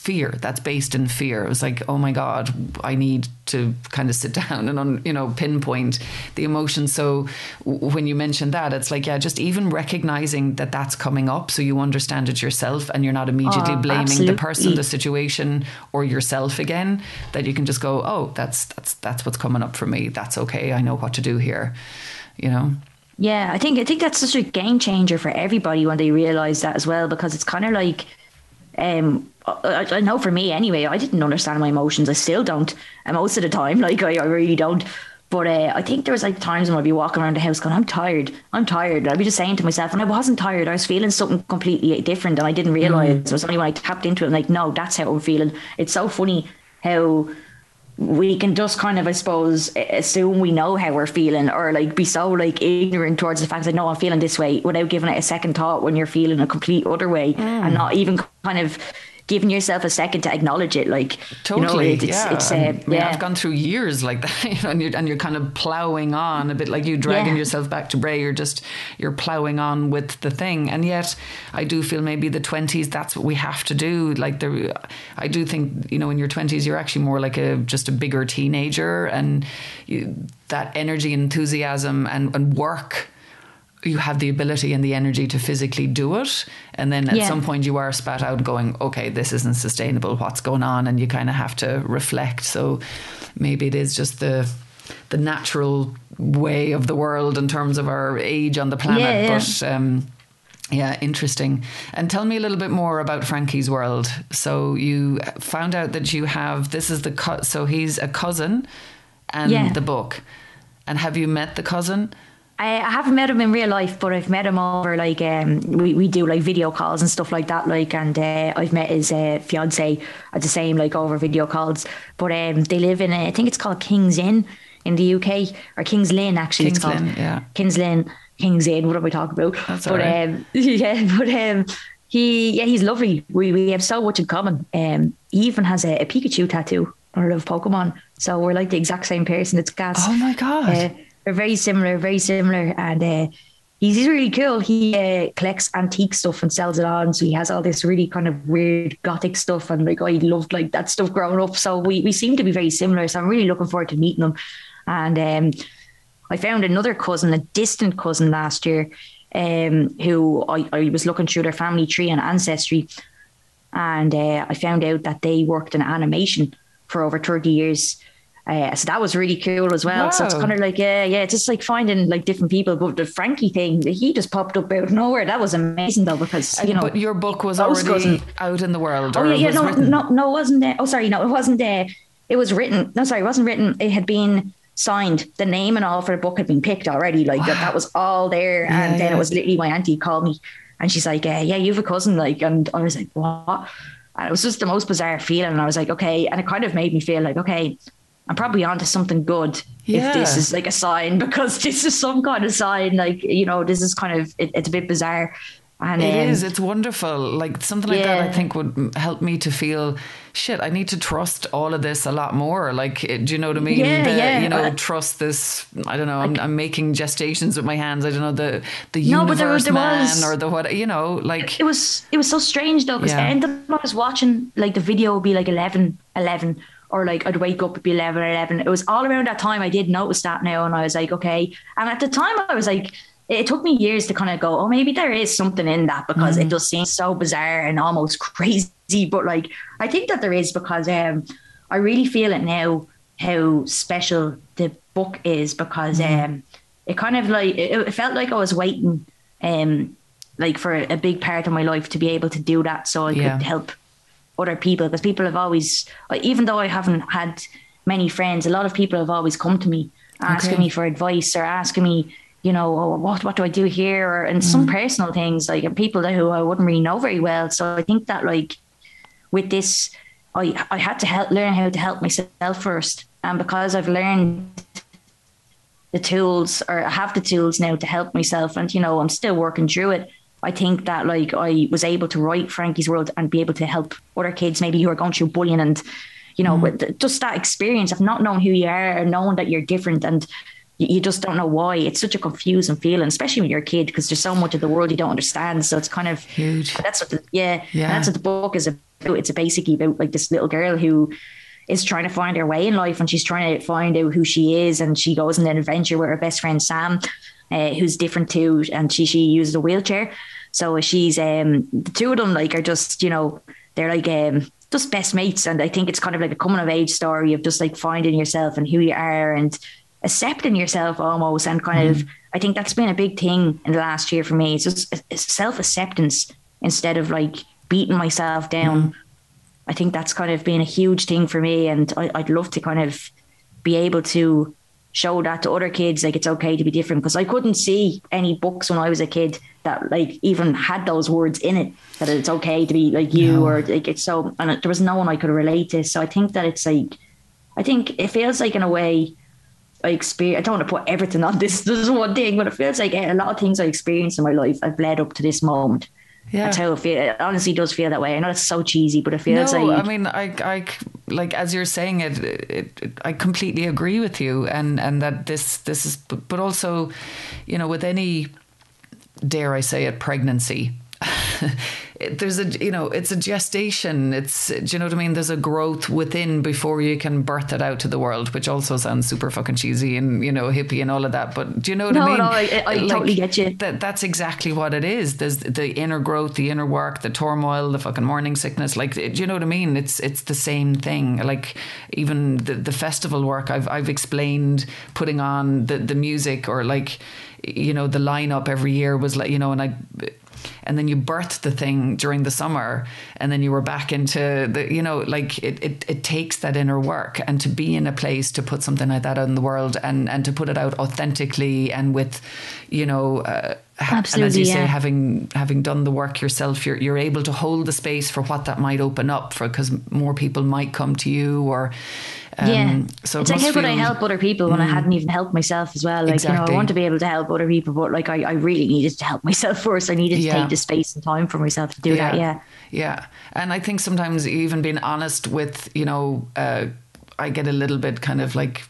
fear that's based in fear. It was like oh my god i need to kind of sit down and on you know pinpoint the emotion so when you mentioned that it's like yeah just even recognizing that that's coming up so you understand it yourself and you're not immediately oh, blaming absolutely. the person the situation or yourself again that you can just go oh that's that's that's what's coming up for me. That's okay. I know what to do here you know? Yeah i think i think that's such a game changer for everybody when they realize that as well because it's kind of like um, I, I, know for me anyway, I didn't understand my emotions. I still don't. And most of the time, like I, I really don't. But uh, I think there was like times when I'd be walking around the house going, I'm tired. I'm tired. I'd be just saying to myself, and I wasn't tired. I was feeling something completely different and I didn't realize. Mm. It was only when I tapped into it, I'm like, no, that's how I'm feeling. It's so funny how we can just kind of, I suppose, assume we know how we're feeling or like be so like ignorant towards the fact that no, I'm feeling this way without giving it a second thought when you're feeling a complete other way mm. and not even kind of giving yourself a second to acknowledge it. Like totally, you know, it's, yeah. It's, uh, I mean, yeah. I've gone through years like that, you know, and you're, and you're kind of plowing on a bit like you dragging yeah. yourself back to Bray. You're just you're plowing on with the thing, and yet I do feel maybe the twenties. That's what we have to do. Like there, I do think you know in your twenties you're actually more like a just a bigger teenager, and you, that energy, enthusiasm, and, and work you have the ability and the energy to physically do it and then at yeah. some point you are spat out going okay this isn't sustainable what's going on and you kind of have to reflect so maybe it is just the the natural way of the world in terms of our age on the planet yeah, yeah. but um, yeah, interesting. And tell me a little bit more about Frankie's world. So you found out that you have this is the co- so he's a cousin and the book. And have you met the cousin? I, I haven't met him in real life, but I've met him over like um, we, we do like video calls and stuff like that. Like, and uh, I've met his uh, fiance at the same like over video calls. But um, they live in a, I think it's called King's Inn in the UK or King's Lynn actually. King's it's called Lynn, yeah. King's Lynn, King's Inn. What are we talking about? That's but right. um, yeah, but um, he yeah he's lovely. We we have so much in common. Um, he even has a, a Pikachu tattoo or of Pokemon. So we're like the exact same person. It's gas. Oh my god. Uh, they're very similar, very similar, and uh, he's, he's really cool. He uh, collects antique stuff and sells it on, so he has all this really kind of weird gothic stuff, and like I loved like that stuff growing up. So we we seem to be very similar. So I'm really looking forward to meeting him, and um, I found another cousin, a distant cousin last year, um, who I, I was looking through their family tree and ancestry, and uh, I found out that they worked in animation for over 30 years. Uh, so that was really cool as well. Wow. So it's kind of like, yeah, yeah, just like finding like different people. But the Frankie thing, he just popped up out of nowhere. That was amazing though, because you know. But your book was already cousin. out in the world. Oh yeah, yeah, no, written? no, no, it wasn't there. Oh, sorry, no, it wasn't there. It was written. No, sorry, it wasn't written. It had been signed. The name and all for the book had been picked already. Like wow. that, that was all there. Yeah, and then yeah. it was literally my auntie called me, and she's like, uh, "Yeah, you have a cousin." Like, and I was like, "What?" And it was just the most bizarre feeling. And I was like, okay. And it kind of made me feel like, okay, I'm probably onto something good yeah. if this is like a sign because this is some kind of sign. Like you know, this is kind of it, it's a bit bizarre. And, it um, is. It's wonderful. Like something like yeah. that, I think would help me to feel shit. I need to trust all of this a lot more. Like, do you know what I mean? Yeah, the, yeah. You know, uh, trust this. I don't know. I'm, I'm, making gestations with my hands. I don't know the the no, universe there, there man was, or the what. You know, like it was. It was so strange though because yeah. I was watching like the video would be like 11, 11 or like I'd wake up it'd be 11 or 11. It was all around that time I did notice that now. And I was like, okay. And at the time I was like, it took me years to kind of go, oh, maybe there is something in that because mm-hmm. it does seem so bizarre and almost crazy. But like, I think that there is because um, I really feel it now how special the book is because mm-hmm. um, it kind of like, it, it, felt like I was waiting um, like for a big part of my life to be able to do that so I yeah. could help other people because people have always, even though I haven't had many friends, a lot of people have always come to me asking okay. me for advice or asking me, you know, oh, what what do I do here, or and mm. some personal things like people that who I wouldn't really know very well. So I think that like with this, I I had to help learn how to help myself first, and because I've learned the tools or I have the tools now to help myself, and you know I'm still working through it. I think that like I was able to write Frankie's World and be able to help other kids maybe who are going through bullying and you know mm. with just that experience of not knowing who you are and knowing that you're different and you just don't know why. It's such a confusing feeling, especially when you're a kid, because there's so much of the world you don't understand. So it's kind of huge. That's what, the, yeah, yeah. That's what the book is about. It's basically about like this little girl who is trying to find her way in life, and she's trying to find out who she is, and she goes on an adventure with her best friend Sam, uh, who's different too, and she she uses a wheelchair. So she's um the two of them like are just you know they're like um just best mates, and I think it's kind of like a coming of age story of just like finding yourself and who you are and accepting yourself almost and kind mm. of I think that's been a big thing in the last year for me. It's just self acceptance instead of like beating myself down. Mm. I think that's kind of been a huge thing for me, and I, would love to kind of be able to show that to other kids like it's okay to be different because I couldn't see any books when I was a kid that like even had those words in it that it's okay to be like you no. or like it's so and there was no one I could relate to so I think that it's like I think it feels like in a way I experience. I don't want to put everything on this. This is one thing, but it feels like eh, a lot of things I experienced in my life I've led up to this moment. Yeah. That's how it feels. It honestly does feel that way. I know it's so cheesy, but it feels no, like I mean, I, I, like as you're saying it, it, it, I completely agree with you, and and that this this is, but also, you know, with any, dare I say it, pregnancy. there's a you know it's a gestation. It's do you know what I mean? There's a growth within before you can birth it out to the world which also sounds super fucking cheesy and you know hippie and all of that. But do you know what no, I mean? no, I, I like, totally get you. That, that's exactly what it is. There's the inner growth the inner work the turmoil the fucking morning sickness. Like do you know what I mean? It's it's the same thing. Like even the, the festival work I've I've explained putting on the the music or like you know the lineup every year was like you know and I and then you birthed the thing during the summer and then you were back into the you know like it, it, it takes that inner work and to be in a place to put something like that out in the world and and to put it out authentically and with you know uh, Absolutely, and as you yeah. say having having done the work yourself you're you're able to hold the space for what that might open up for because more people might come to you or um, yeah. so it's like how could I help other people when I hadn't even helped myself as well? Like, you know, I want to be able to help other people, but like I, I really needed to help myself first. I needed to Yeah. take the space and time for myself to do that. Yeah. Yeah. And I think sometimes even being honest with, you know, uh, I get a little bit kind of like,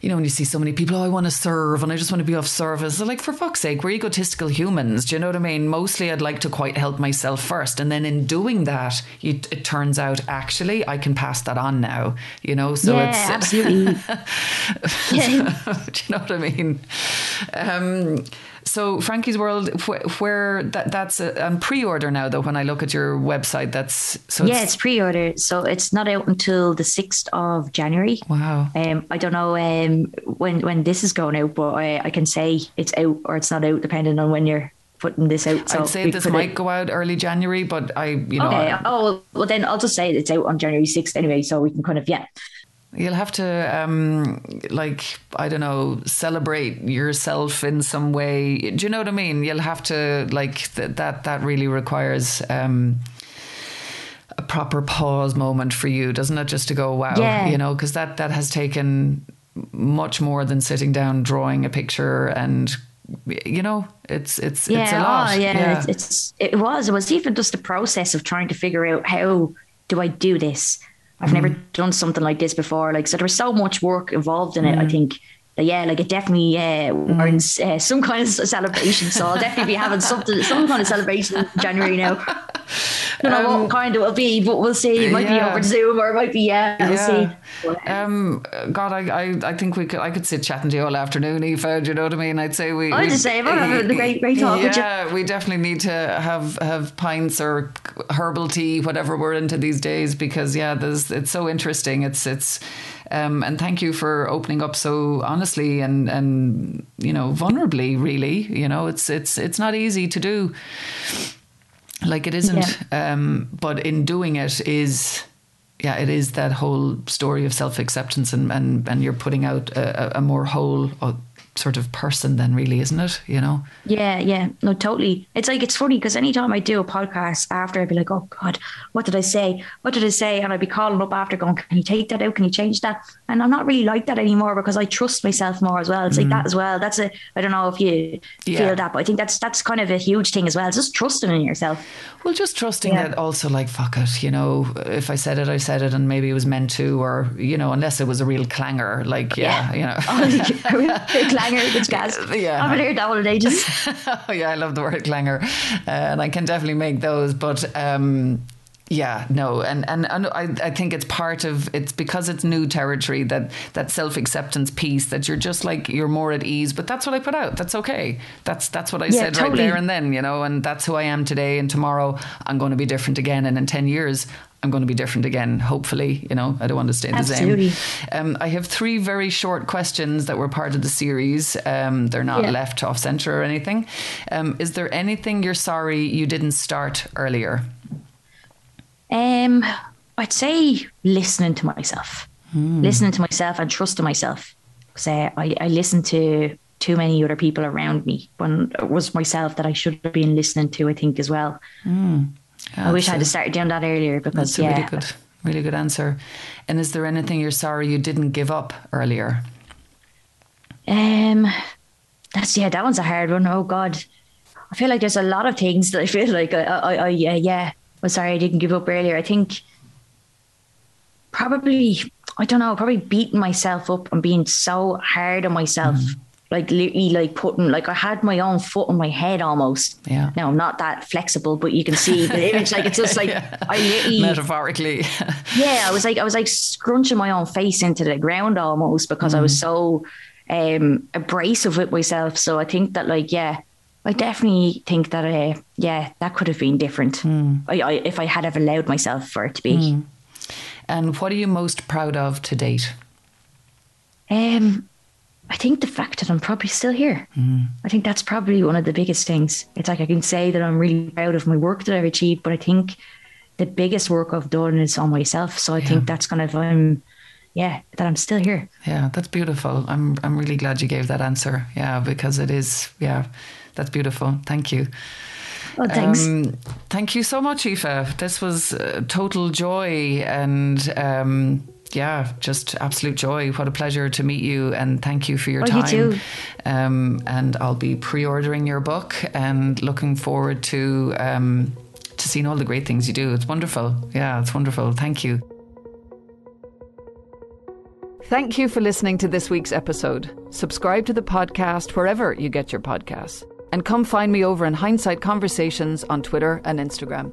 you know, when you see so many people, oh, I want to serve and I just want to be of service. They're like, for fuck's sake, we're egotistical humans. Do you know what I mean? Mostly I'd like to quite help myself first. And then in doing that, you, it turns out actually I can pass that on now, you know? So yeah, it's. absolutely. yeah. Do you know what I mean? Um, so Frankie's World, where, where that that's a, on pre-order now. Though when I look at your website, that's so yeah, it's pre-order, so it's not out until the sixth of January. wow. Um, I don't know um, when when this is going out, but I, I can say it's out or it's not out depending on when you're putting this out. So I'd say this put it- might go out early January, but I, you know, Okay. Oh well, then I'll just say it's out on January sixth anyway, so we can kind of yeah. You'll have to, um, like, I don't know, celebrate yourself in some way. Do you know what I mean? You'll have to, like, th- that. That really requires um, a proper pause moment for you, doesn't it? Just to go, wow, Yeah. you know, because that that has taken much more than sitting down, drawing a picture, and you know, it's it's Yeah, it's a lot. oh yeah, It's, it's it was it was even just the process of trying to figure out how do I do this. I've never Mm. done something like this before. Like so, there was so much work involved in it. I Mm. think. That, Yeah, like it definitely uh, warrants uh, some kind of celebration. So I'll definitely be having something, some kind of celebration in January now. I don't know what kind it will be, but we'll see. It might Um, yeah. be over Zoom or it might be yeah. We'll see. Uh, Um, God, I, I, I think we could, I could sit chatting to you all afternoon, Aoife. Do you know what I mean? I'd say we. I'd say, well, having a great- great talk. Yeah, we definitely need to have have pints or herbal tea, whatever we're into these days, because yeah, there's it's so interesting. It's it's. Um, and thank you for opening up so honestly and, and you know vulnerably. Really, you know it's it's it's not easy to do. Like it isn't, um, but in doing it is yeah, it is that whole story of self acceptance and, and, and you're putting out a, a- a more whole uh, sort of person then really, isn't it? You know? Yeah, yeah, no, totally. It's like it's funny because anytime I do a podcast after, I'd be like, "Oh God, what did I say? What did I say?" And I'd be calling up after, going, "Can you take that out? Can you change that?" And I'm not really like that anymore because I trust myself more as well. It's like mm. that as well. That's a I don't know if you Yeah. feel that, but I think that's that's kind of a huge thing as well. It's just trusting in yourself. Well, just trusting Yeah. that also, like, fuck it, you know, if I said it, I said it, and maybe it was meant to, or, you know, unless it was a real clanger, like, yeah, you know. Oh, clanger, it's gas. Yeah. I haven't heard that one in ages. oh yeah, I love the word clanger, uh, and I can definitely make those. But um, yeah, no, and and, and I, I think it's part of it's because it's new territory that that self acceptance piece that you're just like you're more at ease. But that's what I put out. That's okay. That's that's what I Yeah, said right there and then, you know, and that's who I am today. And tomorrow I'm going to be different again, and in ten years. I'm going to be different again, hopefully. You know, I don't want to stay Absolutely. the same. Um, I have three very short questions that were part of the series. Um, they're not Yeah. left off center or anything. Um, is there anything you're sorry you didn't start earlier? Um, I'd say listening to myself, Hmm. listening to myself and trusting myself. Because uh, I, I listened to too many other people around me when it was myself that I should have been listening to, I think, as well. I wish I had started doing that earlier because, That's a yeah, really good. Really good answer. And is there anything you're sorry you didn't give up earlier? Um, that's yeah, that one's a hard one. Oh God, I feel like there's a lot of things that I feel like I, I, I yeah, yeah. I'm sorry I didn't give up earlier. I think probably I don't know, probably beating myself up and being so hard on myself. Mm. Like literally, like putting like I had my own foot on my head almost. Yeah. Now I'm not that flexible, but you can see the image. Like it's just like yeah. I literally metaphorically. yeah, I was like I was like scrunching my own face into the ground almost because mm. I was mm. so um abrasive with myself. So I think that like yeah, I definitely think that uh, yeah, that could have been different. Mm. I, I, if I had ever allowed myself for it to be. Mm. And what are you most proud of to date? Um, I think the fact that I'm probably still here. Mm. I think that's probably one of the biggest things. It's like I can say that I'm really proud of my work that I've achieved, but I think the biggest work I've done is on myself. So I yeah. think that's kind of um, yeah, that I'm still here. Yeah, that's beautiful. I'm I'm really glad you gave that answer. Yeah, because it is yeah, that's beautiful. Thank you. Oh, thanks. Um, thank you so much, Aoife. This was uh, total joy and. Um, yeah, just absolute joy. What a pleasure to meet you, and thank you for your oh, time. You um, and I'll be pre-ordering your book and looking forward to um, to seeing all the great things you do. It's wonderful. Yeah, it's wonderful. Thank you. Thank you for listening to this week's episode. Subscribe to the podcast wherever you get your podcasts. And come find me over in Hindsight Conversations on Twitter and Instagram.